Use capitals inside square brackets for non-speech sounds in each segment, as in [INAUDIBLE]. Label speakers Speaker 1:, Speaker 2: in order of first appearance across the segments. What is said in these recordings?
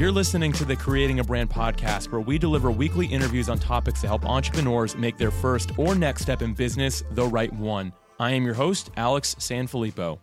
Speaker 1: You're listening to the Creating a Brand podcast, where we deliver weekly interviews on topics to help entrepreneurs make their first or next step in business the right one. I am your host, Alex Sanfilippo.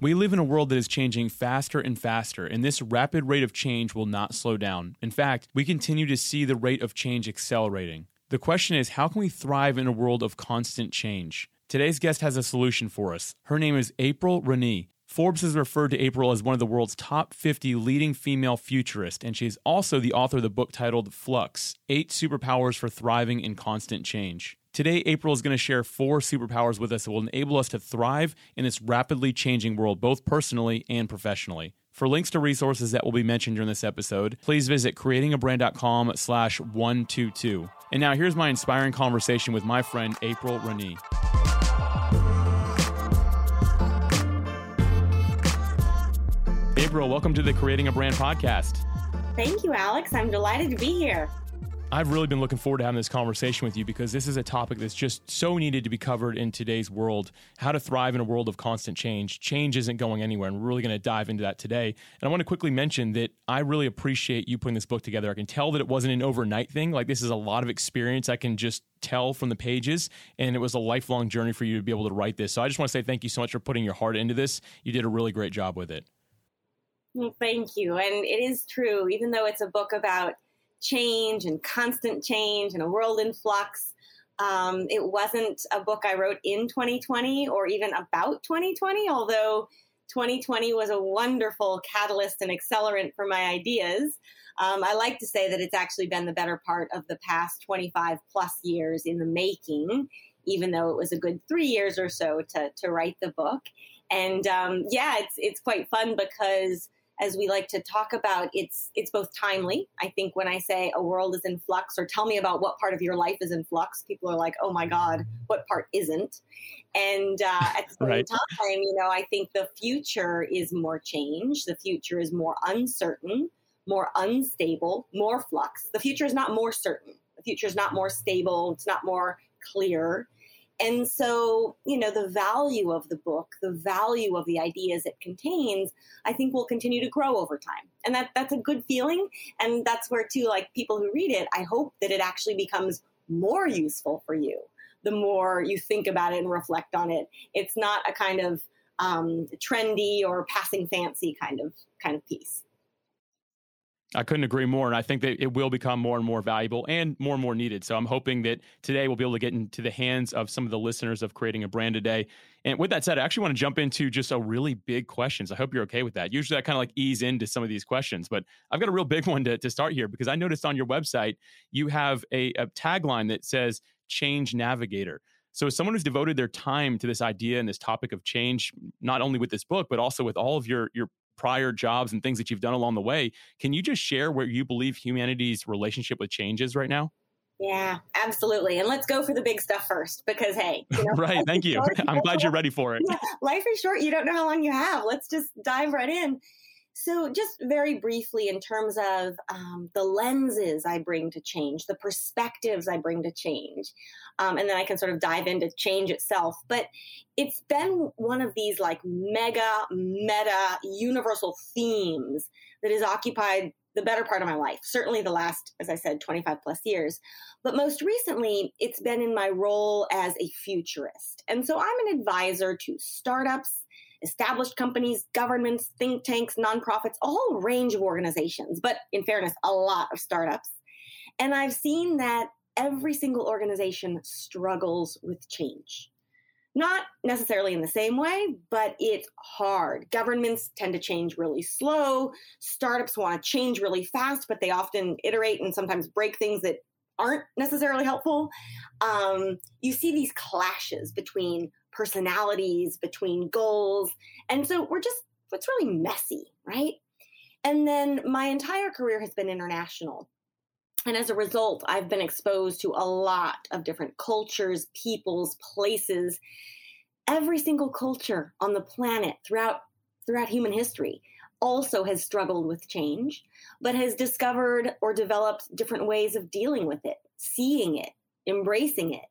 Speaker 1: We live in a world that is changing faster and faster, and this rapid rate of change will not slow down. In fact, we continue to see the rate of change accelerating. The question is how can we thrive in a world of constant change? Today's guest has a solution for us. Her name is April Rinne. Forbes has referred to April as one of the world's top 50 leading female futurists, and she is also the author of the book titled Flux Eight Superpowers for Thriving in Constant Change. Today, April is going to share four superpowers with us that will enable us to thrive in this rapidly changing world, both personally and professionally. For links to resources that will be mentioned during this episode, please visit creatingabrand.com slash 122. And now here's my inspiring conversation with my friend April Rinne. April, welcome to the Creating a Brand podcast.
Speaker 2: Thank you, Alex. I'm delighted to be here.
Speaker 1: I've really been looking forward to having this conversation with you because this is a topic that's just so needed to be covered in today's world. How to thrive in a world of constant change. Change isn't going anywhere, and we're really going to dive into that today. And I want to quickly mention that I really appreciate you putting this book together. I can tell that it wasn't an overnight thing. Like, this is a lot of experience I can just tell from the pages, and it was a lifelong journey for you to be able to write this. So I just want to say thank you so much for putting your heart into this. You did a really great job with it.
Speaker 2: Thank you. And it is true, even though it's a book about change and constant change and a world in flux, um, it wasn't a book I wrote in 2020 or even about 2020, although 2020 was a wonderful catalyst and accelerant for my ideas. Um, I like to say that it's actually been the better part of the past 25 plus years in the making, even though it was a good three years or so to, to write the book. And um, yeah, it's it's quite fun because as we like to talk about, it's it's both timely. I think when I say a world is in flux, or tell me about what part of your life is in flux, people are like, "Oh my God, what part isn't?" And uh, at the same right. time, you know, I think the future is more change. The future is more uncertain, more unstable, more flux. The future is not more certain. The future is not more stable. It's not more clear. And so, you know, the value of the book, the value of the ideas it contains, I think will continue to grow over time. And that that's a good feeling. And that's where too, like people who read it, I hope that it actually becomes more useful for you the more you think about it and reflect on it. It's not a kind of um, trendy or passing fancy kind of kind of piece.
Speaker 1: I couldn't agree more. And I think that it will become more and more valuable and more and more needed. So I'm hoping that today we'll be able to get into the hands of some of the listeners of creating a brand today. And with that said, I actually want to jump into just a really big questions. I hope you're okay with that. Usually I kind of like ease into some of these questions, but I've got a real big one to, to start here because I noticed on your website you have a, a tagline that says change navigator. So, as someone who's devoted their time to this idea and this topic of change, not only with this book, but also with all of your your prior jobs and things that you've done along the way. Can you just share where you believe humanity's relationship with change is right now?
Speaker 2: Yeah, absolutely. And let's go for the big stuff first because, hey,
Speaker 1: you [LAUGHS] know, right. Thank you. Short, [LAUGHS] I'm glad you're ready for it. [LAUGHS]
Speaker 2: Yeah, life is short. You don't know how long you have. Let's just dive right in. So, just very briefly, in terms of um, the lenses I bring to change, the perspectives I bring to change, um, and then I can sort of dive into change itself. But it's been one of these like mega, meta, universal themes that has occupied the better part of my life, certainly the last, as I said, 25 plus years. But most recently, it's been in my role as a futurist. And so I'm an advisor to startups established companies, governments, think tanks, nonprofits, a whole range of organizations, but in fairness, a lot of startups. And I've seen that every single organization struggles with change. Not necessarily in the same way, but it's hard. Governments tend to change really slow. Startups want to change really fast, but they often iterate and sometimes break things that aren't necessarily helpful. Um, you see these clashes between personalities, between goals. And so we're just, it's really messy, right? And then my entire career has been international. And as a result, I've been exposed to a lot of different cultures, peoples, places. Every single culture on the planet throughout throughout human history also has struggled with change, but has discovered or developed different ways of dealing with it, seeing it, embracing it.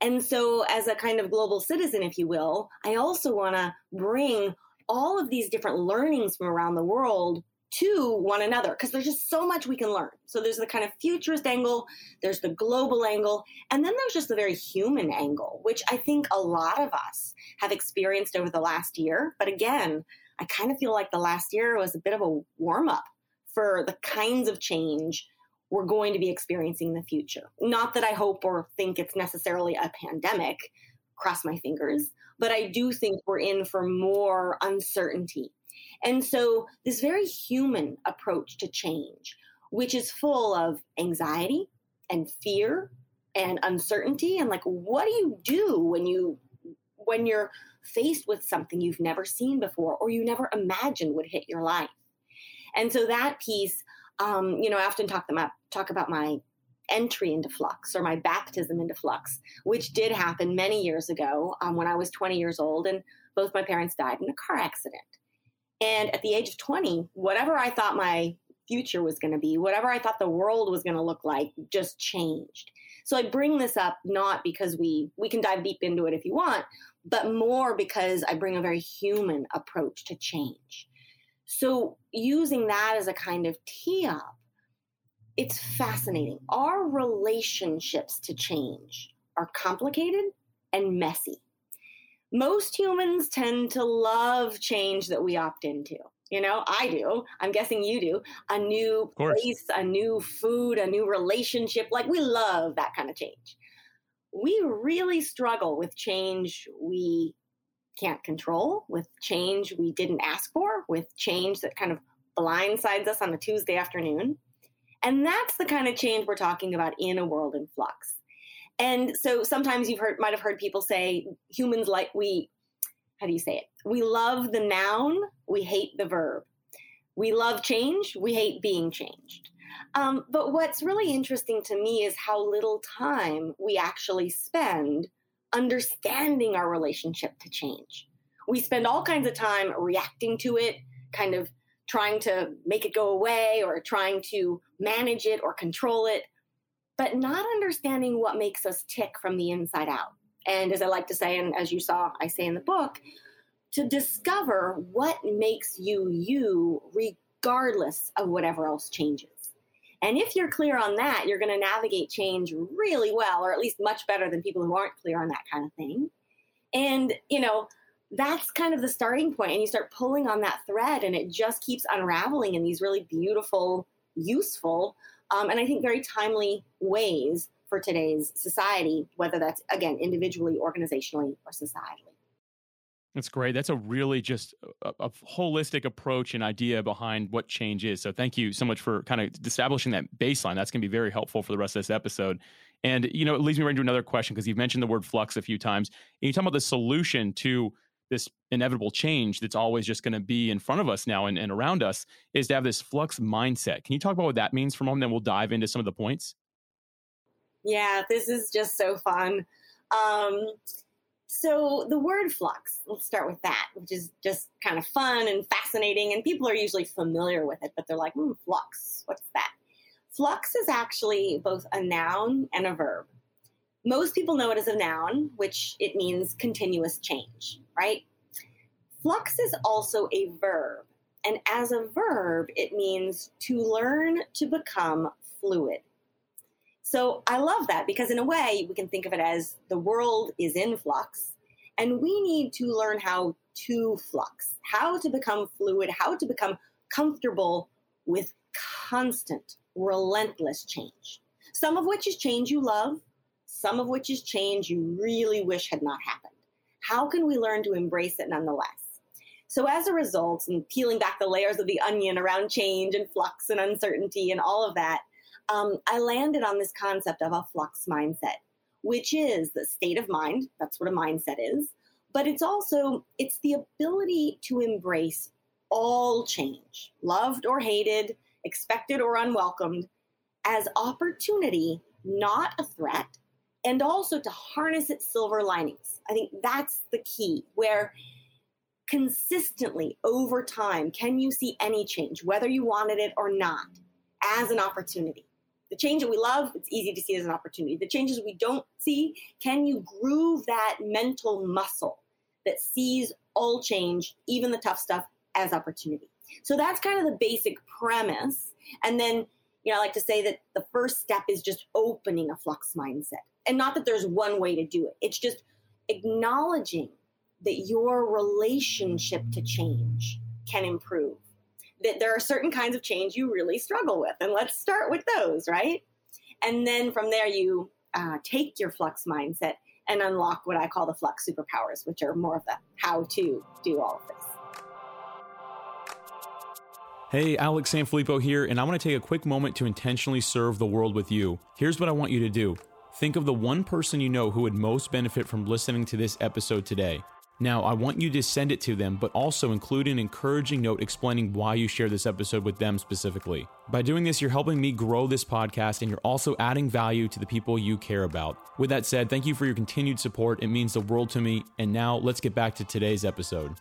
Speaker 2: And so, as a kind of global citizen, if you will, I also want to bring all of these different learnings from around the world to one another because there's just so much we can learn. So there's the kind of futurist angle, there's the global angle, and then there's just the very human angle, which I think a lot of us have experienced over the last year. But again, I kind of feel like the last year was a bit of a warm up for the kinds of change we're going to be experiencing in the future. Not that I hope or think it's necessarily a pandemic, cross my fingers, but I do think we're in for more uncertainty and so, this very human approach to change, which is full of anxiety and fear and uncertainty and like what do you do when you when you're faced with something you've never seen before or you never imagined would hit your life and so that piece um, you know i often talk them up talk about my entry into flux or my baptism into flux which did happen many years ago um, when i was 20 years old and both my parents died in a car accident and at the age of 20, whatever I thought my future was going to be, whatever I thought the world was going to look like, just changed. So I bring this up not because we we can dive deep into it if you want, but more because I bring a very human approach to change. So using that as a kind of tee up, it's fascinating. Our relationships to change are complicated and messy most humans tend to love change that we opt into. You know, I do. I'm guessing you do. A new place, a new food, a new relationship. Like we love that kind of change. We really struggle with change we can't control, with change we didn't ask for, with change that kind of blindsides us on a Tuesday afternoon. And that's the kind of change we're talking about in a world in flux. And so sometimes you've heard might have heard people say humans like we how do you say it? We love the noun, we hate the verb. We love change, we hate being changed. Um, but what's really interesting to me is how little time we actually spend understanding our relationship to change. We spend all kinds of time reacting to it, kind of trying to make it go away or trying to manage it or control it but not understanding what makes us tick from the inside out. And as I like to say, and as you saw, I say in the book, to discover what makes you you, regardless of whatever else changes. And if you're clear on that, you're going to navigate change really well, or at least much better than people who aren't clear on that kind of thing. And, you know, that's kind of the starting point. And you start pulling on that thread, and it just keeps unraveling in these really beautiful, useful um, and I think very timely ways for today's society, whether that's, again, individually, organizationally, or societally.
Speaker 1: That's great. That's a really just a, a, holistic approach and idea behind what change is. So thank you so much for kind of establishing that baseline. That's going to be very helpful for the rest of this episode. And you know, it leads me right into another question because you've mentioned the word flux a few times. And you talk about the solution to this inevitable change that's always just going to be in front of us now and, and around us is to have this flux mindset. Can you talk about what that means for a moment? Then we'll dive into some of the points.
Speaker 2: Yeah, this is just so fun. Um, so the word flux, let's start with that, which is just kind of fun and fascinating. And people are usually familiar with it, but they're like, hmm, flux, what's that? Flux is actually both a noun and a verb. Most people know it as a noun, which it means continuous change right? Flux is also a verb. And as a verb, it means to learn to become fluid. So I love that because, in a way, we can think of it as the world is in flux, and we need to learn how to flux, how to become fluid, how to become comfortable with constant, relentless change. Some of which is change you love, some of which is change you really wish had not happened how can we learn to embrace it nonetheless? So, as a result, and peeling back the layers of the onion around change and flux and uncertainty and all of that, um, I landed on this concept of a flux mindset, which is the state of mind. That's what a mindset is. But it's also it's the ability to embrace all change, loved or hated, expected or unwelcomed, as opportunity, not a threat, and also to harness its silver linings. I think that's the key where consistently over time can you see any change, whether you wanted it or not, as an opportunity. The change that we love, it's easy to see as an opportunity. The changes we don't see, can you groove that mental muscle that sees all change, even the tough stuff, as opportunity. So that's kind of the basic premise. And then, you know, I like to say that the first step is just opening a flux mindset. And not that there's one way to do it, it's just acknowledging that your relationship to change can improve. That there are certain kinds of change you really struggle with. And let's start with those, right? And then from there, you uh, take your flux mindset and unlock what I call the flux superpowers, which are more of the how to do all of this.
Speaker 1: Hey, Alex Sanfilippo here, and I want to take a quick moment to intentionally serve the world with you. Here's what I want you to do think of the one person you know who would most benefit from listening to this episode today. Now, I want you to send it to them, but also include an encouraging note explaining why you share this episode with them specifically. By doing this, you're helping me grow this podcast and you're also adding value to the people you care about. With that said, thank you for your continued support. It means the world to me. And now let's get back to today's episode.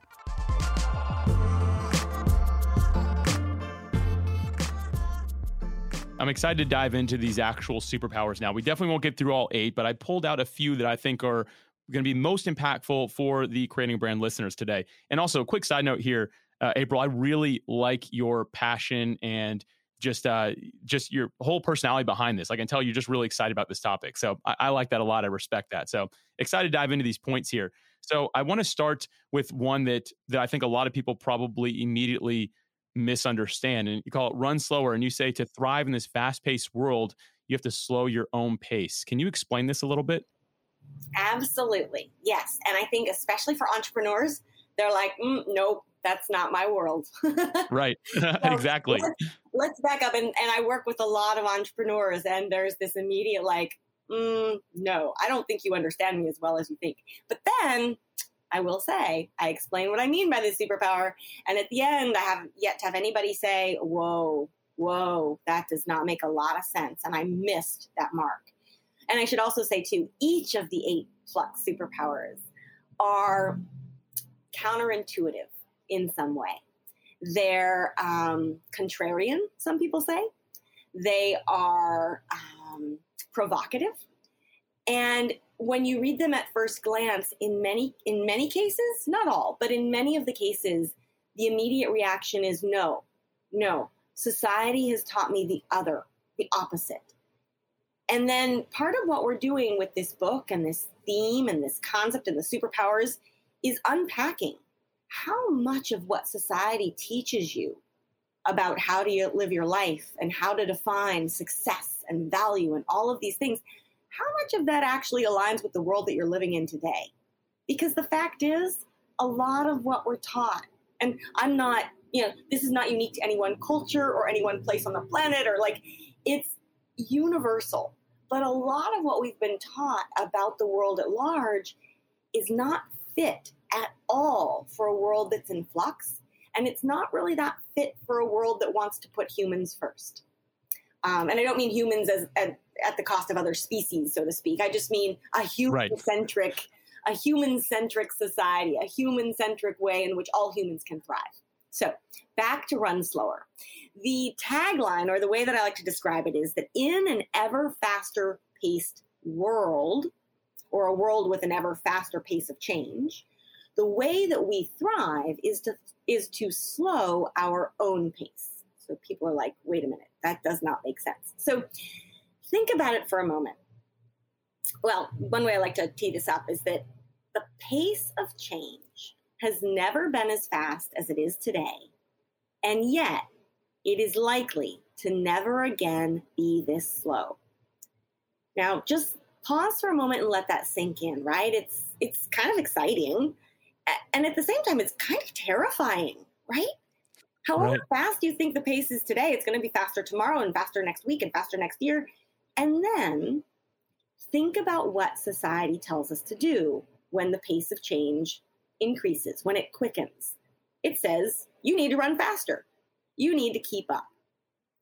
Speaker 1: I'm excited to dive into these actual superpowers now. We definitely won't get through all eight, but I pulled out a few that I think are going to be most impactful for the creating a brand listeners today. And also, a quick side note here, uh, April, I really like your passion and just uh, just your whole personality behind this. I can tell you're just really excited about this topic. So I, I like that a lot. I respect that. So excited to dive into these points here. So I want to start with one that that I think a lot of people probably immediately misunderstand, and you call it run slower. And you say to thrive in this fast paced world, you have to slow your own pace. Can you explain this a little bit?
Speaker 2: Absolutely. Yes. And I think, especially for entrepreneurs, they're like, mm, nope, that's not my world. [LAUGHS]
Speaker 1: right. [LAUGHS] exactly.
Speaker 2: Let's, let's, back up. And, and I work with a lot of entrepreneurs, and there's this immediate, like, mm, no, I don't think you understand me as well as you think. But then I will say, I explain what I mean by this superpower. And at the end, I have yet to have anybody say, whoa, whoa, that does not make a lot of sense. And I missed that mark. And I should also say, too, each of the eight flux superpowers are counterintuitive in some way. They're um, contrarian, some people say. They are um, provocative. And when you read them at first glance, in many in many cases, not all, but in many of the cases, the immediate reaction is no, no. Society has taught me the other, the opposite. And then part of what we're doing with this book and this theme and this concept and the superpowers is unpacking how much of what society teaches you about how to live your life and how to define success and value and all of these things, how much of that actually aligns with the world that you're living in today? Because the fact is, a lot of what we're taught, and I'm not, you know, this is not unique to any one culture or any one place on the planet, or like, it's universal. But a lot of what we've been taught about the world at large is not fit at all for a world that's in flux. And it's not really that fit for a world that wants to put humans first. Um, and I don't mean humans as, at, at, the cost of other species, so to speak. I just mean a human centric, right. a human centric society, a human centric way in which all humans can thrive. So back to run slower. The tagline, or the way that I like to describe it, is that in an ever faster paced world, or a world with an ever faster pace of change, the way that we thrive is to is to slow our own pace. So people are like, wait a minute, that does not make sense. So think about it for a moment. Well, one way I like to tee this up is that the pace of change has never been as fast as it is today. And yet, it is likely to never again be this slow. Now, just pause for a moment and let that sink in, right? It's it's kind of exciting. And at the same time, it's kind of terrifying, right? However right. fast you think the pace is today, it's going to be faster tomorrow and faster next week and faster next year. And then think about what society tells us to do when the pace of change increases, when it quickens. It says, you need to run faster. You need to keep up.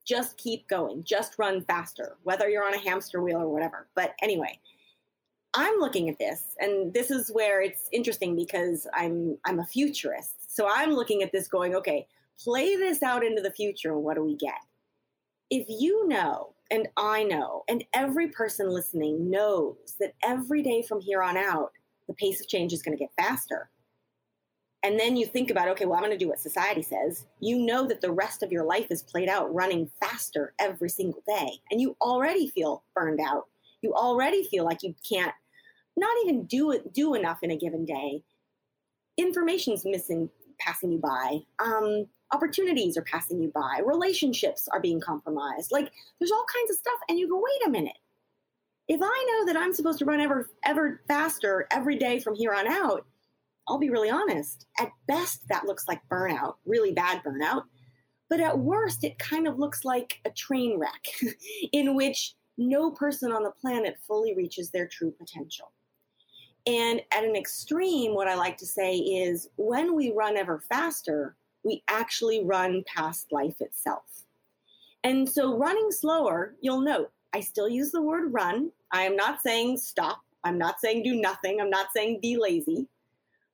Speaker 2: Just keep going. Just run faster, whether you're on a hamster wheel or whatever. But anyway, I'm looking at this, and this is where it's interesting because I'm I'm a futurist. So I'm looking at this going, okay, play this out into the future, what do we get? If you know, and I know, and every person listening knows that every day from here on out, the pace of change is going to get faster and then you think about, okay, well, I'm going to do what society says, you know that the rest of your life is played out running faster every single day. And you already feel burned out. You already feel like you can't not even do it, do enough in a given day. Information's missing, passing you by. Um, opportunities are passing you by. Relationships are being compromised. Like there's all kinds of stuff. And you go, wait a minute. If I know that I'm supposed to run ever ever faster every day from here on out, I'll be really honest. At best, that looks like burnout, really bad burnout. But at worst, it kind of looks like a train wreck [LAUGHS] in which no person on the planet fully reaches their true potential. And at an extreme, what I like to say is when we run ever faster, we actually run past life itself. And so, running slower, you'll note I still use the word run. I am not saying stop. I'm not saying do nothing. I'm not saying be lazy.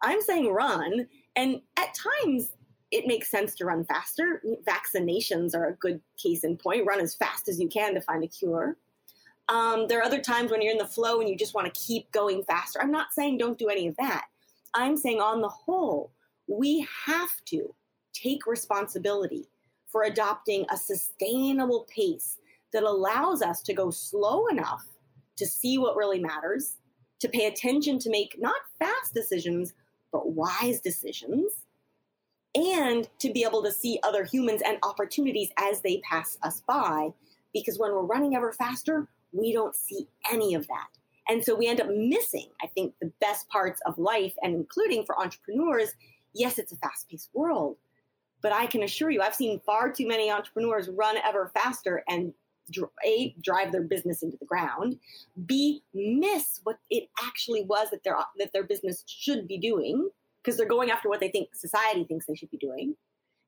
Speaker 2: I'm saying run. And at times, it makes sense to run faster. Vaccinations are a good case in point. Run as fast as you can to find a cure. Um, there are other times when you're in the flow and you just want to keep going faster. I'm not saying don't do any of that. I'm saying, on the whole, we have to take responsibility for adopting a sustainable pace that allows us to go slow enough to see what really matters, to pay attention to make not fast decisions, but wise decisions, and to be able to see other humans and opportunities as they pass us by. Because when we're running ever faster, we don't see any of that. And so we end up missing, I think, the best parts of life, and including for entrepreneurs. Yes, it's a fast paced world, but I can assure you, I've seen far too many entrepreneurs run ever faster and a drive their business into the ground. B miss what it actually was that their that their business should be doing because they're going after what they think society thinks they should be doing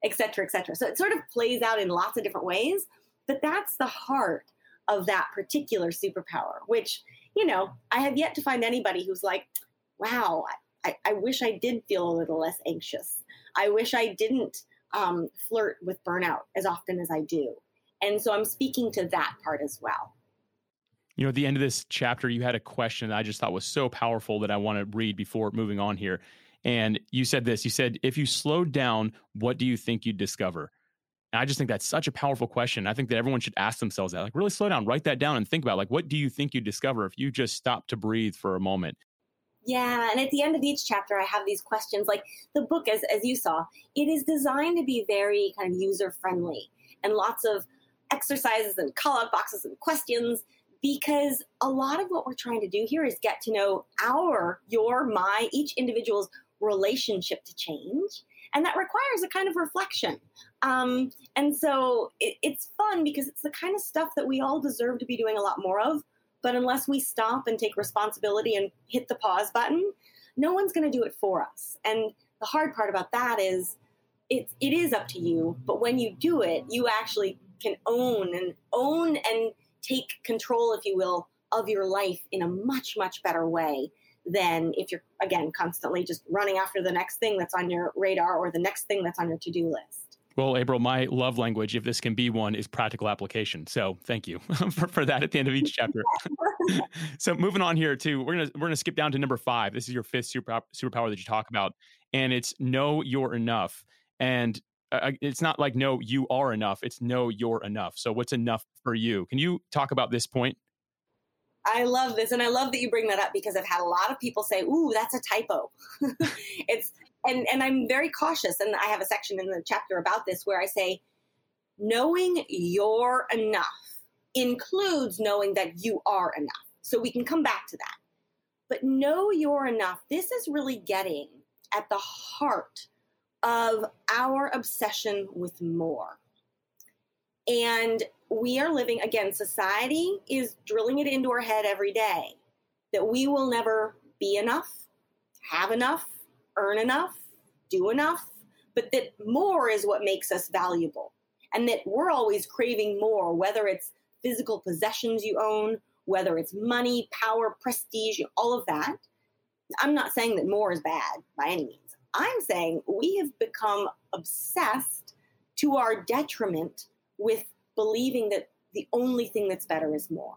Speaker 2: et cetera et cetera. So it sort of plays out in lots of different ways but that's the heart of that particular superpower which you know i have yet to find anybody who's like wow i, I wish i did feel a little less anxious. I wish i didn't um, flirt with burnout as often as i do and so I'm speaking to that part as well.
Speaker 1: You know, at the end of this chapter, you had a question that I just thought was so powerful that I want to read before moving on here. And you said this you said, if you slowed down, what do you think you'd discover? And I just think that's such a powerful question. I think that everyone should ask themselves that. Like, really slow down, write that down, and think about like, what do you think you'd discover if you just stop to breathe for a moment?
Speaker 2: Yeah, and at the end of each chapter, I have these questions. Like the book, as as you saw, it is designed to be very kind of user friendly and lots of exercises and call out boxes and questions because a lot of what we're trying to do here is get to know our, your, my, each individual's relationship to change. And that requires a kind of reflection. Um, and so it, it's fun because it's the kind of stuff that we all deserve to be doing a lot more of. But unless we stop and take responsibility and hit the pause button, no one's going to do it for us. And the hard part about that is it, it is up to you. But when you do it, you actually can own and own and take control, if you will, of your life in a much, much better way than if you're, again, constantly just running after the next thing that's on your radar or the next thing that's on your to do list.
Speaker 1: Well, April, my love language, if this can be one, is practical application. So thank you [LAUGHS] for, for that at the end of each [LAUGHS] chapter. [LAUGHS] so moving on here too, we're gonna we're gonna skip down to number five. This is your fifth super superpower that you talk about, and it's know you're enough. And uh, it's not like no you are enough. It's no you're enough. So what's enough for you? Can you talk about this point?
Speaker 2: I love this and i love that you bring that up because i've had a lot of people say ooh that's a typo. [LAUGHS] It's and and i'm very cautious and i have a section in the chapter about this where i say knowing you're enough includes knowing that you are enough. So we can come back to that. But know you're enough this is really getting at the heart of our obsession with more. And we are living, again, society is drilling it into our head every day that we will never be enough, have enough, earn enough, do enough, but that more is what makes us valuable. And that we're always craving more, whether it's physical possessions you own, whether it's money, power, prestige, all of that. I'm not saying that more is bad by any means. I'm saying we have become obsessed to our detriment with believing that the only thing that's better is more.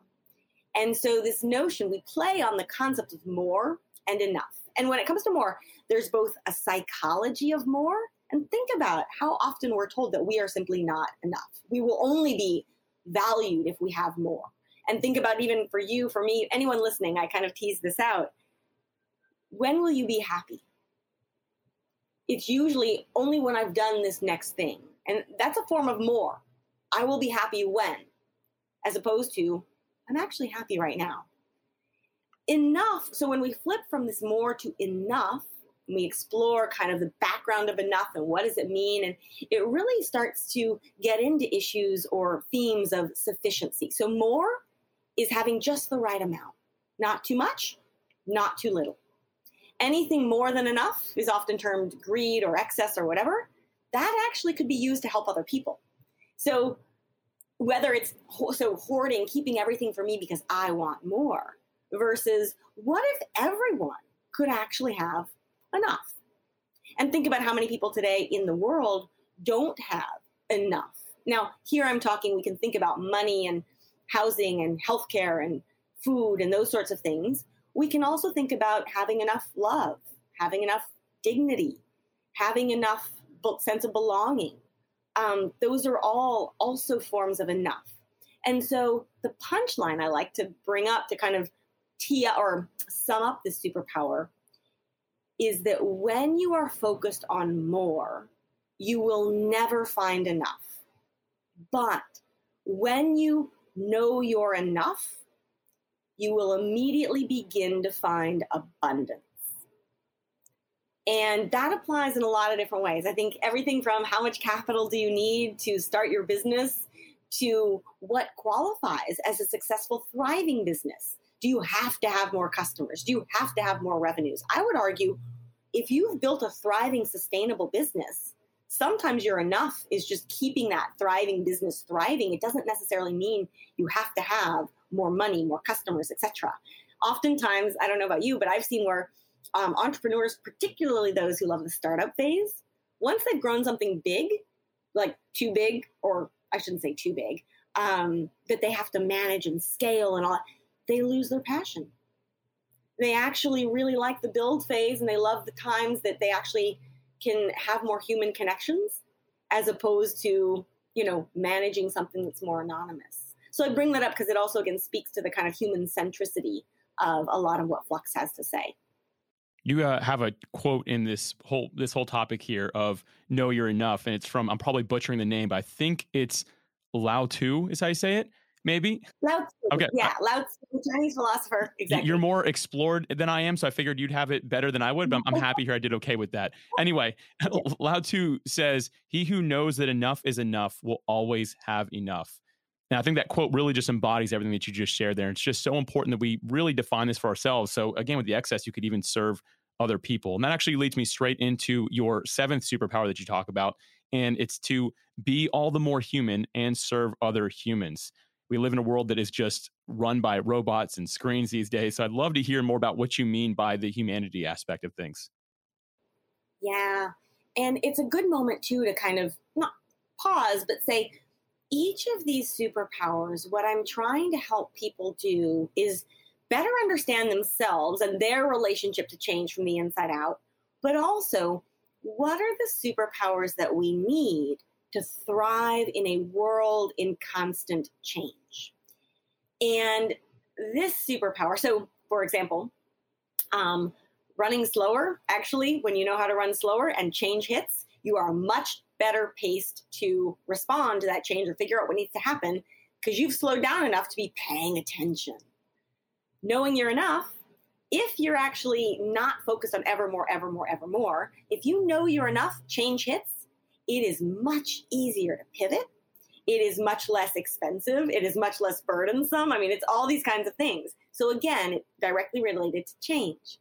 Speaker 2: And so, this notion, we play on the concept of more and enough. And when it comes to more, there's both a psychology of more and think about how often we're told that we are simply not enough. We will only be valued if we have more. And think about even for you, for me, anyone listening, I kind of tease this out. When will you be happy? It's usually only when I've done this next thing. And that's a form of more. I will be happy when, as opposed to, I'm actually happy right now. Enough. So when we flip from this more to enough, we explore kind of the background of enough and what does it mean and it really starts to get into issues or themes of sufficiency so more is having just the right amount not too much not too little anything more than enough is often termed greed or excess or whatever that actually could be used to help other people so whether it's so hoarding keeping everything for me because i want more versus what if everyone could actually have enough. And think about how many people today in the world don't have enough. Now, here I'm talking, we can think about money and housing and healthcare and food and those sorts of things. We can also think about having enough love, having enough dignity, having enough sense of belonging. Um, those are all also forms of enough. And so the punchline I like to bring up to kind of tee or sum up this superpower is that when you are focused on more, you will never find enough. But when you know you're enough, you will immediately begin to find abundance. And that applies in a lot of different ways. I think everything from how much capital do you need to start your business to what qualifies as a successful, thriving business. Do you have to have more customers? Do you have to have more revenues? I would argue if you've built a thriving, sustainable business, sometimes your enough is just keeping that thriving business thriving. It doesn't necessarily mean you have to have more money, more customers, etc. Oftentimes, I don't know about you, but I've seen where um, entrepreneurs, particularly those who love the startup phase, once they've grown something big, like too big, or I shouldn't say too big, um, that they have to manage and scale and all, they lose their passion they actually really like the build phase and they love the times that they actually can have more human connections as opposed to you know managing something that's more anonymous so i bring that up because it also again speaks to the kind of human centricity of a lot of what flux has to say
Speaker 1: you uh, have a quote in this whole this whole topic here of know you're enough and it's from i'm probably butchering the name but i think it's lao tzu is how you say it maybe?
Speaker 2: Lao Tzu. Okay. Yeah, Lao Tzu, Chinese philosopher. Exactly.
Speaker 1: You're more explored than I am, so I figured you'd have it better than I would, but I'm, I'm happy here I did okay with that. [LAUGHS] Anyway, [LAUGHS] Lao Tzu says, He who knows that enough is enough will always have enough. And I think that quote really just embodies everything that you just shared there. It's just so important that we really define this for ourselves. So, again, with the excess, you could even serve other people. And that actually leads me straight into your seventh superpower that you talk about. And it's to be all the more human and serve other humans we live in a world that is just run by robots and screens these days. So I'd love to hear more about what you mean by the humanity aspect of things.
Speaker 2: Yeah. And it's a good moment too to kind of not pause, but say, each of these superpowers, what I'm trying to help people do is better understand themselves and their relationship to change from the inside out, but also what are the superpowers that we need to thrive in a world in constant change. And this superpower, so for example, um, running slower, actually, when you know how to run slower and change hits, you are much better paced to respond to that change or figure out what needs to happen because you've slowed down enough to be paying attention. Knowing you're enough, if you're actually not focused on ever more, ever more, ever more, if you know you're enough, change hits, it is much easier to pivot. It is much less expensive. It is much less burdensome. I mean, it's all these kinds of things. So, again, directly related to change.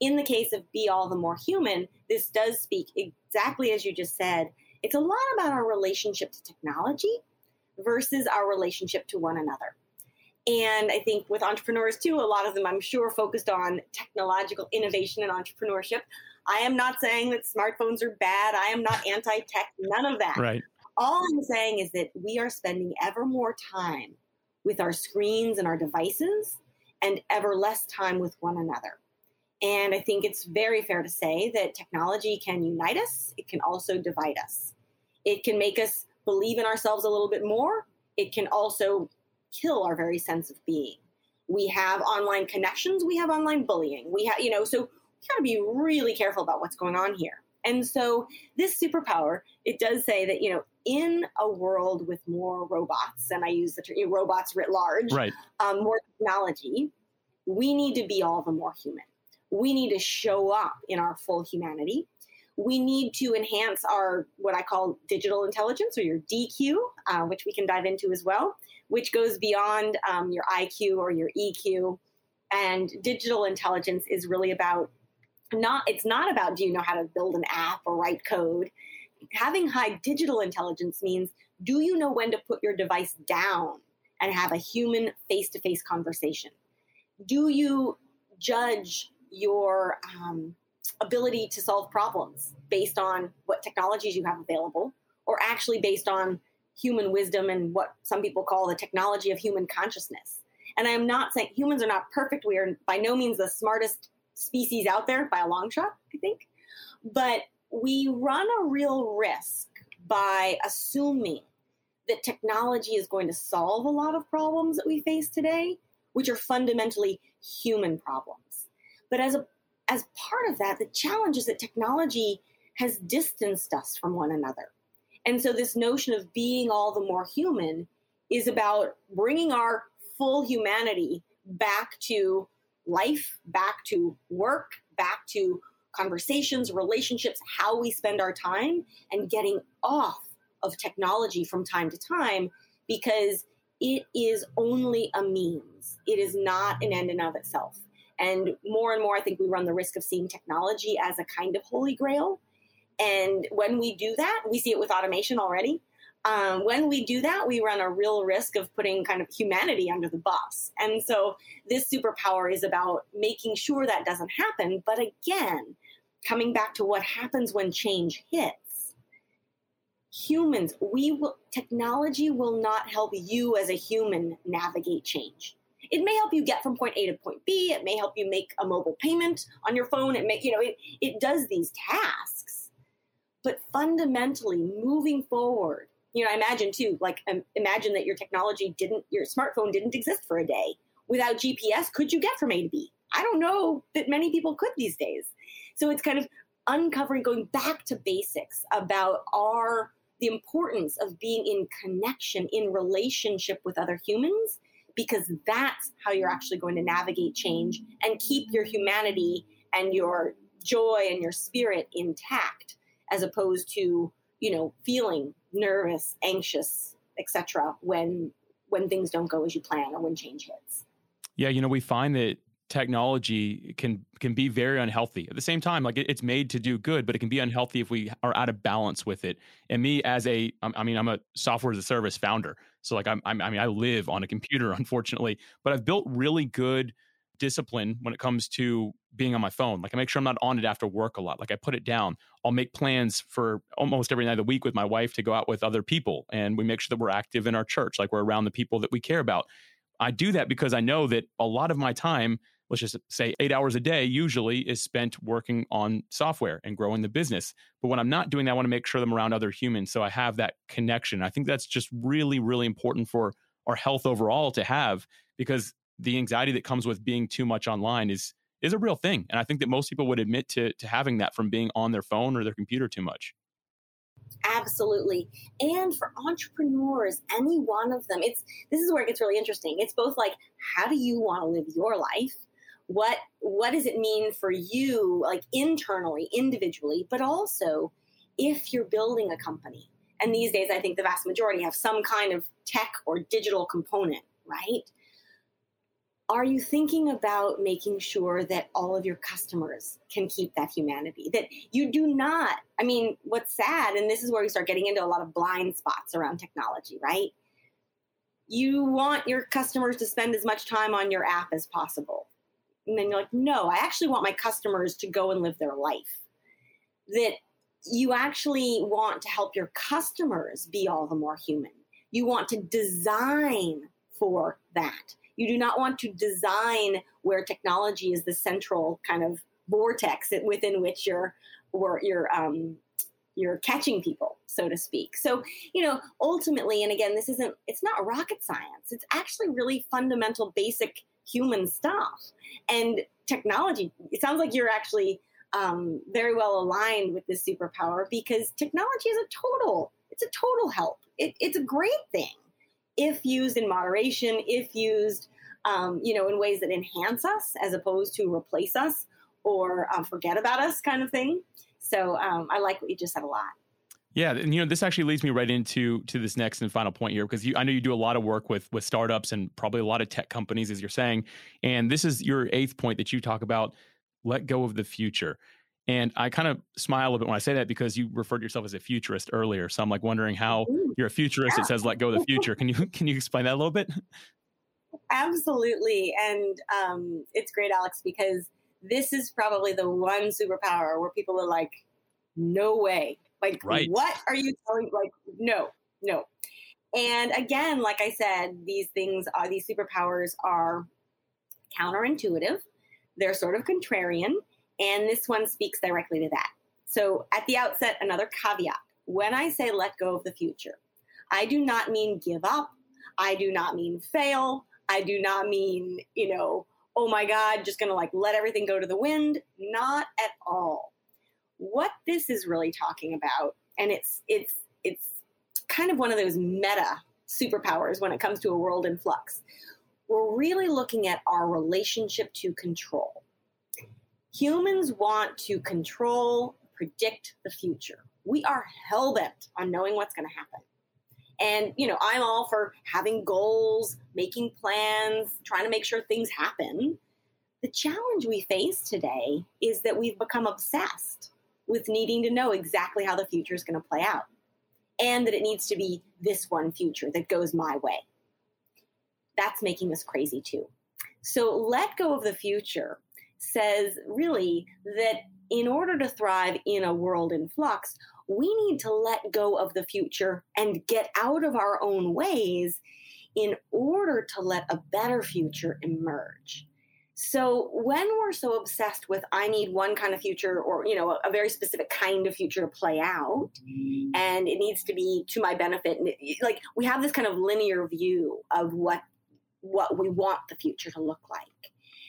Speaker 2: In the case of Be All the More Human, this does speak exactly as you just said. It's a lot about our relationship to technology versus our relationship to one another. And I think with entrepreneurs too, a lot of them, I'm sure, focused on technological innovation and entrepreneurship. I am not saying that smartphones are bad. I am not anti tech, none of that.
Speaker 1: Right.
Speaker 2: All I'm saying is that we are spending ever more time with our screens and our devices and ever less time with one another. And I think it's very fair to say that technology can unite us, it can also divide us. It can make us believe in ourselves a little bit more, it can also kill our very sense of being. We have online connections, we have online bullying. We have, you know, so we got to be really careful about what's going on here. And so this superpower, it does say that, you know, in a world with more robots, and I use the term robots writ large,
Speaker 1: right.
Speaker 2: um, more technology, we need to be all the more human. We need to show up in our full humanity. We need to enhance our what I call digital intelligence or your DQ, uh, which we can dive into as well, which goes beyond um, your IQ or your EQ. And digital intelligence is really about not it's not about do you know how to build an app or write code having high digital intelligence means do you know when to put your device down and have a human face-to-face conversation do you judge your um, ability to solve problems based on what technologies you have available or actually based on human wisdom and what some people call the technology of human consciousness and i am not saying humans are not perfect we are by no means the smartest species out there by a long shot, I think. But we run a real risk by assuming that technology is going to solve a lot of problems that we face today, which are fundamentally human problems. But as a as part of that, the challenge is that technology has distanced us from one another. And so this notion of being all the more human is about bringing our full humanity back to life, back to work, back to conversations, relationships, how we spend our time, and getting off of technology from time to time because it is only a means. It is not an end in of itself. And more and more, I think we run the risk of seeing technology as a kind of holy grail. And when we do that, we see it with automation already. Um, when we do that, we run a real risk of putting kind of humanity under the bus. And so this superpower is about making sure that doesn't happen. But again, coming back to what happens when change hits, humans, we will, technology will not help you as a human navigate change. It may help you get from point A to point B. It may help you make a mobile payment on your phone. It may, you know, it, it does these tasks. But fundamentally, moving forward, you know, I imagine too, like um, imagine that your technology didn't, your smartphone didn't exist for a day. Without GPS, could you get from A to B? I don't know that many people could these days. So it's kind of uncovering, going back to basics about our the importance of being in connection, in relationship with other humans, because that's how you're actually going to navigate change and keep your humanity and your joy and your spirit intact, as opposed to you know feeling nervous, anxious, etc. when when things don't go as you plan or when change hits.
Speaker 1: Yeah, you know, we find that technology can can be very unhealthy. At the same time, like it's made to do good, but it can be unhealthy if we are out of balance with it. And me as a, um, I mean, I'm a software as a service founder, so like I'm, I'm I mean, I live on a computer, [LAUGHS] unfortunately, but I've built really good discipline when it comes to being on my phone. Like I make sure I'm not on it after work a lot. Like I put it down. I'll make plans for almost every night of the week with my wife to go out with other people and we make sure that we're active in our church, like we're around the people that we care about. I do that because I know that a lot of my time, let's just say 8 hours a day usually is spent working on software and growing the business. But when I'm not doing that, I want to make sure I'm around other humans so I have that connection. I think that's just really really important for our health overall to have because the anxiety that comes with being too much online is is a real thing. And I think that most people would admit to to having that from being on their phone or their computer too much.
Speaker 2: Absolutely. And for entrepreneurs, any one of them, it's this is where it gets really interesting. It's both like how do you want to live your life? What what does it mean for you like internally, individually, but also if you're building a company. And these days I think the vast majority have some kind of tech or digital component, right? are you thinking about making sure that all of your customers can keep that humanity that you do not i mean what's sad and this is where we start getting into a lot of blind spots around technology right you want your customers to spend as much time on your app as possible and then you're like no i actually want my customers to go and live their life that you actually want to help your customers be all the more human you want to design for that You do not want to design where technology is the central kind of vortex within which you're, you're, um, you're catching people, so to speak. So, you know, ultimately, and again, this isn't, it's not rocket science. It's actually really fundamental, basic human stuff. And technology, it sounds like you're actually um, very well aligned with this superpower because technology is a total, it's a total help. It, it's a great thing if used in moderation, if used, um, you know, in ways that enhance us as opposed to replace us or um, forget about us kind of thing. So um, I like what you just said a lot.
Speaker 1: Yeah, and you know this actually leads me right into to this next and final point here because you, I know you do a lot of work with with startups and probably a lot of tech companies as you're saying, and this is your eighth point that you talk about: let go of the future. And I kind of smile a bit when I say that because you referred to yourself as a futurist earlier. So I'm like wondering how you're a futurist. It says let go of the future. Can you [LAUGHS] can you explain that a little bit?
Speaker 2: Absolutely, and um, it's great, Alex, because this is probably the one superpower where people are like, "No way! Like, right. what are you telling? Like, no, no. And again, like I said, these things are these superpowers are counterintuitive. They're sort of contrarian, and this one speaks directly to that. So, at the outset, another caveat: when I say let go of the future, I do not mean give up. I do not mean fail. I do not mean, you know, oh my God, just going to like let everything go to the wind. Not at all what this is really talking about, and it's it's it's kind of one of those meta superpowers when it comes to a world in flux. We're really looking at our relationship to control. Humans want to control, predict the future. We are hell bent on knowing what's going to happen. And, you know, I'm all for having goals, making plans, trying to make sure things happen. The challenge we face today is that we've become obsessed with needing to know exactly how the future is going to play out and that it needs to be this one future that goes my way. That's making us crazy too. So, let go of the future says really that in order to thrive in a world in flux, we need to let go of the future and get out of our own ways in order to let a better future emerge. So when we're so obsessed with I need one kind of future or you know a, a, very specific kind of future to play out and it needs to be to my benefit and like we have this kind of linear view of what what we want the future to look like.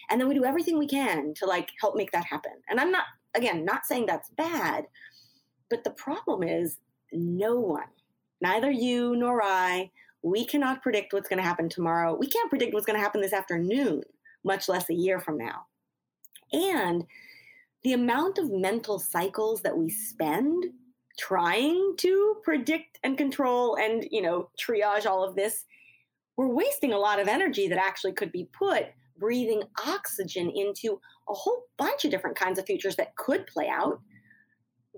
Speaker 2: And then we do everything we can to like help make that happen. And I'm not again not saying that's bad, but the problem is no one, neither you nor I, we cannot predict what's going to happen tomorrow. We can't predict what's going to happen this afternoon much less a year from now. And the amount of mental cycles that we spend trying to predict and control and, you know, triage all of this, we're wasting a lot of energy that actually could be put breathing oxygen into a whole bunch of different kinds of futures that could play out,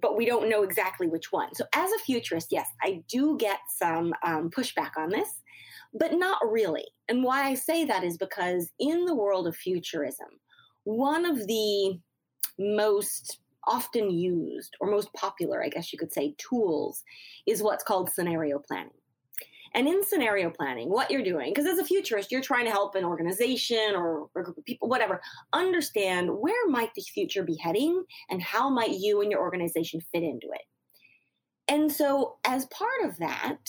Speaker 2: but we don't know exactly which one. So, as a futurist, yes, I do get some um, pushback on this but not really. And why I say that is because in the world of futurism, one of the most often used or most popular, I guess you could say, tools is what's called scenario planning. And in scenario planning, what you're doing, because as a futurist, you're trying to help an organization or a group of people, whatever, understand where might the future be heading and how might you and your organization fit into it. And so, as part of that,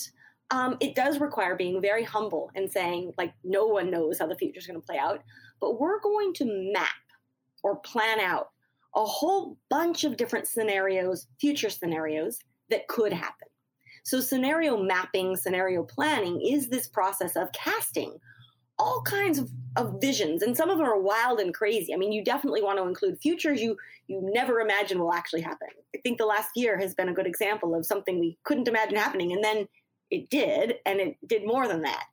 Speaker 2: um, it does require being very humble and saying, like, no one knows how the future is going to play out, but we're going to map or plan out a whole bunch of different scenarios, future scenarios that could happen. So, scenario mapping, scenario planning is this process of casting all kinds of, of visions, and some of them are wild and crazy. I mean, you definitely want to include futures you you never imagine will actually happen. I think the last year has been a good example of something we couldn't imagine happening, and then it did, and it did more than that.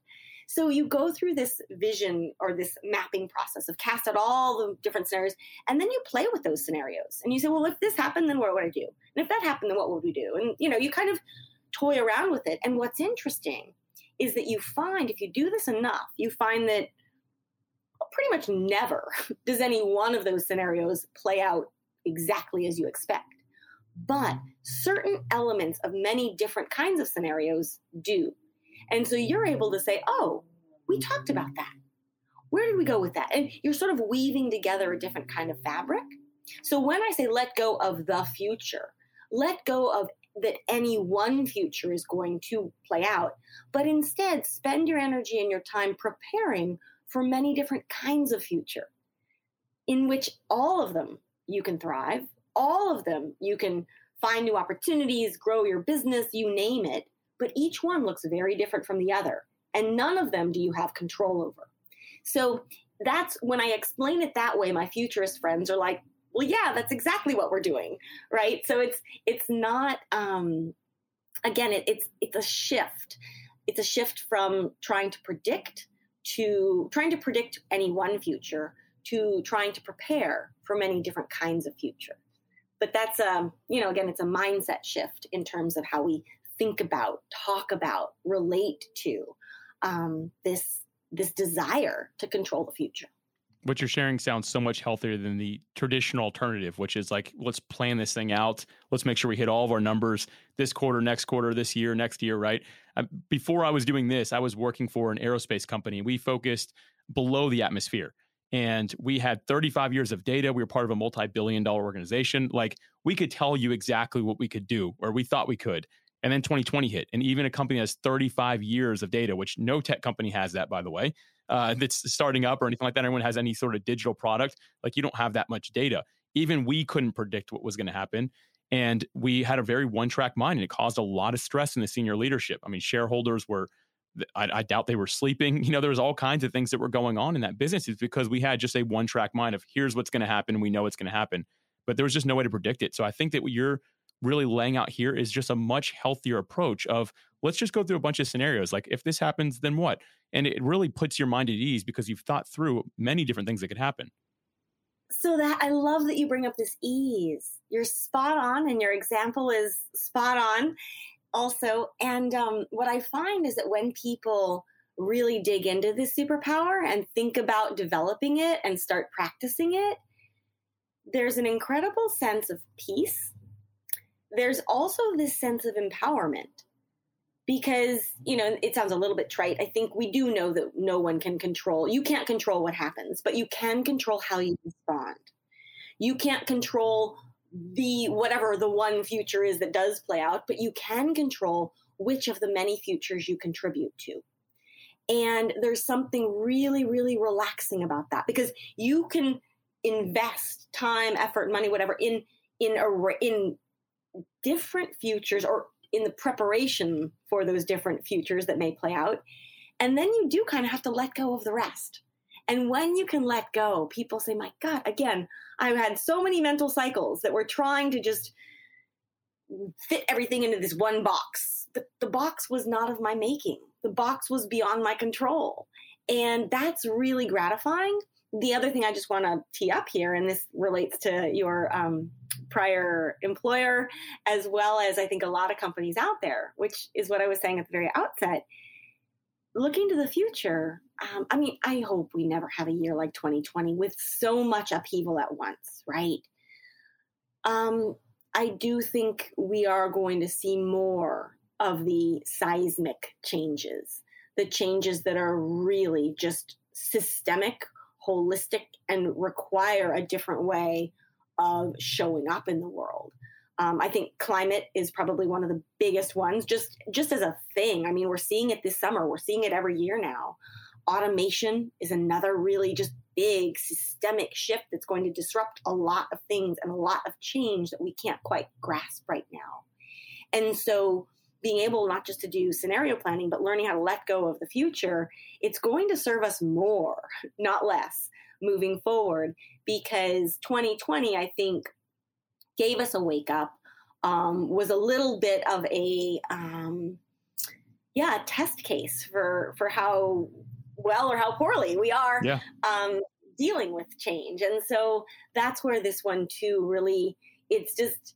Speaker 2: So you go through this vision or this mapping process of cast out all the different scenarios, and then you play with those scenarios. And you say, well, if this happened, then what would I do? And if that happened, then what would we do? And you know, you kind of toy around with it. And what's interesting is that you find if you do this enough, you find that pretty much never [LAUGHS] does any one of those scenarios play out exactly as you expect but mm-hmm. certain elements of many different kinds of scenarios do. And so you're mm-hmm. able to say, oh, we talked about that. where did we go with that? And you're sort of weaving together a different kind of fabric. So when I say let go of the future, let go of that any one future is going to play out, but instead spend your energy and your time preparing for many different kinds of future in which all of them you can thrive, all of them you can find new opportunities, grow your business, you name it, but each one looks very different from the other, and none of them do you have control over. So that's when I explain it that way, my futurist friends are like, well, yeah, that's exactly what we're doing, right? So it's it's not um, again, it, it's it's a shift. It's a shift from trying to predict to trying to predict any one future to trying to prepare for many different kinds of future. But that's um, you know, again, it's a mindset shift in terms of how we think about, talk about, relate to um, this this desire to control the future.
Speaker 1: What you're sharing sounds so much healthier than the traditional alternative, which is like, let's plan this thing out. Let's make sure we hit all of our numbers this quarter, next quarter, this year, next year, right? Uh, before I was doing this, I was working for an aerospace company. We focused below the atmosphere and we had 35 years of data. We were part of a multi billion dollar organization. Like, we could tell you exactly what we could do, or we thought we could. And then 2020 hit. And even a company has 35 years of data, which no tech company has that, by the way, uh, that's starting up or anything like that. Anyone has any sort of digital product, like you don't have that much data. Even we couldn't predict what was going to happen. And we had a very one track mind, and it caused a lot of stress in the senior leadership. I mean, shareholders were, I, I, doubt they were sleeping. [LAUGHS] You know, there was all kinds of things that were going on in that business. It's because we had just a one track mind of here's what's going to happen. We know it's going to happen, but there was just no way to predict it. So I think that what you're really laying out here is just a much healthier approach of let's just go through a bunch of scenarios. Like if this happens, then what? And it really puts your mind at ease because you've thought through many different things that could happen.
Speaker 2: So that I love that you bring up this ease. You're spot on, and your example is spot on also. And um, what I find is that when people really dig into this superpower and think about developing it and start practicing it, there's an incredible sense of peace there's also this sense of empowerment because you know it sounds a little bit trite i think we do know that no one can control you can't control what happens but you can control how you respond you can't control the whatever the one future is that does play out but you can control which of the many futures you contribute to and there's something really really relaxing about that because you can invest time effort money whatever in in a in different futures or in the preparation for those different futures that may play out. And then you do kind of have to let go of the rest. And when you can let go, people say, My God, again, I've had so many mental cycles that we're trying to just fit everything into this one box. But the box was not of my making, the box was beyond my control. And that's really gratifying. The other thing I just want to tee up here, and this relates to your um, prior employer, as well as I think a lot of companies out there, which is what I was saying at the very outset. Looking to the future, um, I mean, I hope we never have a year like 2020 with so much upheaval at once, right? Um, I do think we are going to see more of the seismic changes, the changes that are really just systemic, holistic, and require a different way of showing up in the world. Um, I think climate is probably one of the biggest ones, just just as a thing. I mean, we're seeing it this summer. We're seeing it every year now. Automation is another really just big systemic shift that's going to disrupt a lot of things and a lot of change that we can't quite grasp right now. And so, being able not just to do scenario planning, but learning how to let go of the future, it's going to serve us more, [LAUGHS] not less moving forward because 2020, I think, gave us a wake up, um, was a little bit of a, um, yeah, test case for, for how well or how poorly we are yeah. um, dealing with change. And so that's where this one too really, it's just,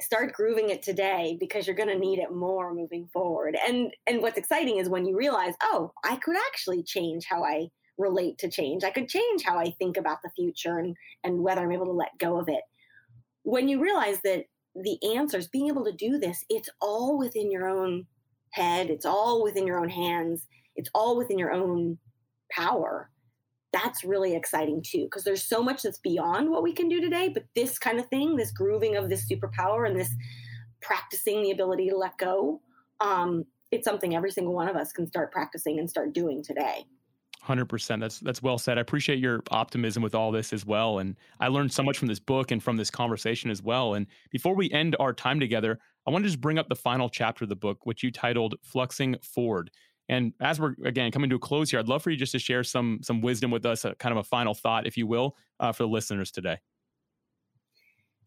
Speaker 2: start grooving it today because you're going to need it more moving forward and and what's exciting is when you realize oh i could actually change how i relate to change. I could change how I think about the future and, and whether I'm able to let go of it. When you realize that the answers, being able to do this, it's all within your own head, it's all within your own hands, it's all within your own power. that's really exciting too because there's so much that's beyond what we can do today but this kind of thing this grooving of this superpower and this practicing the ability to let go um, it's something every single one of us can start practicing and start doing today
Speaker 1: Hundred percent. That's that's well said. I appreciate your optimism with all this as well, and I learned so much from this book and from this conversation as well. And before we end our time together, I want to just bring up the final chapter of the book, which you titled "Fluxing Forward." And as we're again coming to a close here, I'd love for you just to share some some wisdom with us, a, kind of a final thought, if you will, uh, for the listeners today.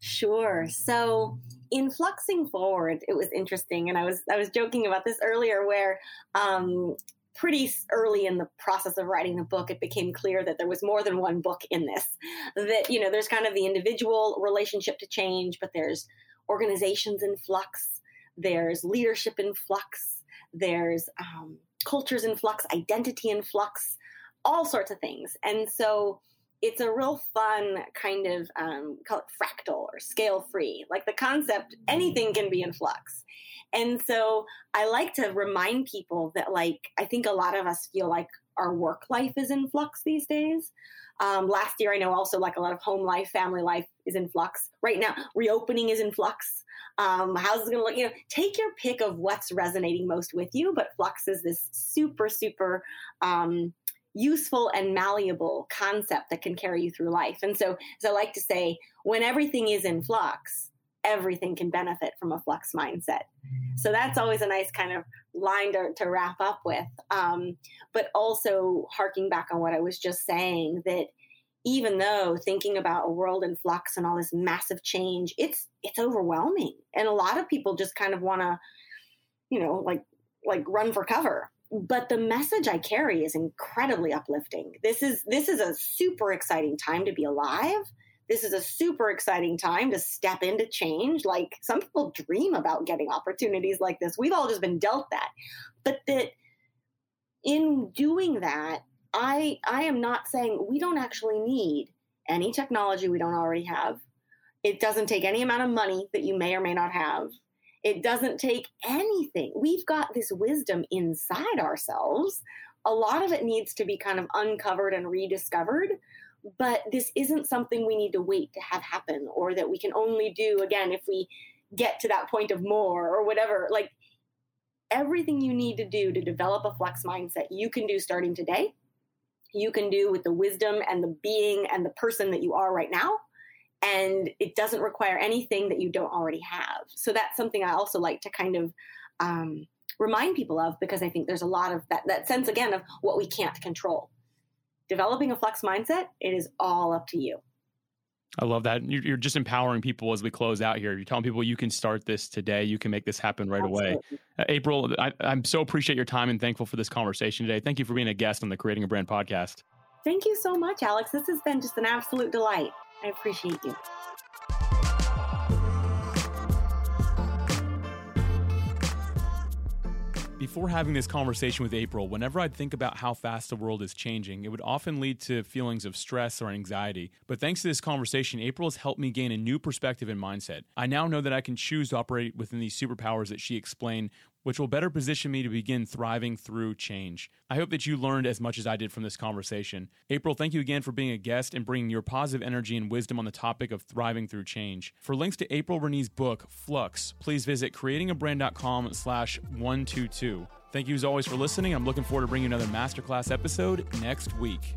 Speaker 2: Sure. So in fluxing forward, it was interesting, and I was I was joking about this earlier, where um, pretty early in the process of writing the book, it became clear that there was more than one book in this. That, you know, there's kind of the individual relationship to change, but there's organizations in flux, there's leadership in flux, there's um, cultures in flux, identity in flux, all sorts of things. And so it's a real fun kind of um, call it fractal or scale free. Like the concept, anything can be in flux. And so I like to remind people that, like, I think a lot of us feel like our work life is in flux these days. Um, last year, I know also like a lot of home life, family life is in flux. Right now, reopening is in flux. Um, how's it going to look? You know, take your pick of what's resonating most with you. But flux is this super, super um, useful and malleable concept that can carry you through life. And so, as I like to say, when everything is in flux, everything can benefit from a flux mindset. So that's always a nice kind of line to, to wrap up with. Um, but also harking back on what I was just saying that even though thinking about a world in flux and all this massive change, it's it's overwhelming, and a lot of people just kind of want to, you know, like like run for cover. But the message I carry is incredibly uplifting. This is this is a super exciting time to be alive this is a super exciting time to step into change. Like some people dream about getting opportunities like this. We've all just been dealt that. But that in doing that, I I am not saying we don't actually need any technology we don't already have. It doesn't take any amount of money that you may or may not have. It doesn't take anything. We've got this wisdom inside ourselves. A lot of it needs to be kind of uncovered and rediscovered but this isn't something we need to wait to have happen or that we can only do again if we get to that point of more or whatever like everything you need to do to develop a flux mindset you can do starting today you can do with the wisdom and the being and the person that you are right now and it doesn't require anything that you don't already have so that's something i also like to kind of um, remind people of because i think there's a lot of that, that sense again of what we can't control developing a flux mindset, it is all up to you.
Speaker 1: I love that. You're just empowering people as we close out here. You're telling people you can start this today. You can make this happen right Absolutely. away. Uh, April, I, I'm so appreciate your time and thankful for this conversation today. Thank you for being a guest on the Creating a Brand podcast.
Speaker 2: Thank you so much, Alex. This has been just an absolute delight. I appreciate you.
Speaker 1: Before having this conversation with April, whenever I'd think about how fast the world is changing, it would often lead to feelings of stress or anxiety. But thanks to this conversation, April has helped me gain a new perspective and mindset. I now know that I can choose to operate within these superpowers that she explained which will better position me to begin thriving through change. I hope that you learned as much as I did from this conversation. April, thank you again for being a guest and bringing your positive energy and wisdom on the topic of thriving through change. For links to April Rinne's book, Flux, please visit creatingabrand.com slash 122. Thank you as always for listening. I'm looking forward to bringing you another masterclass episode next week.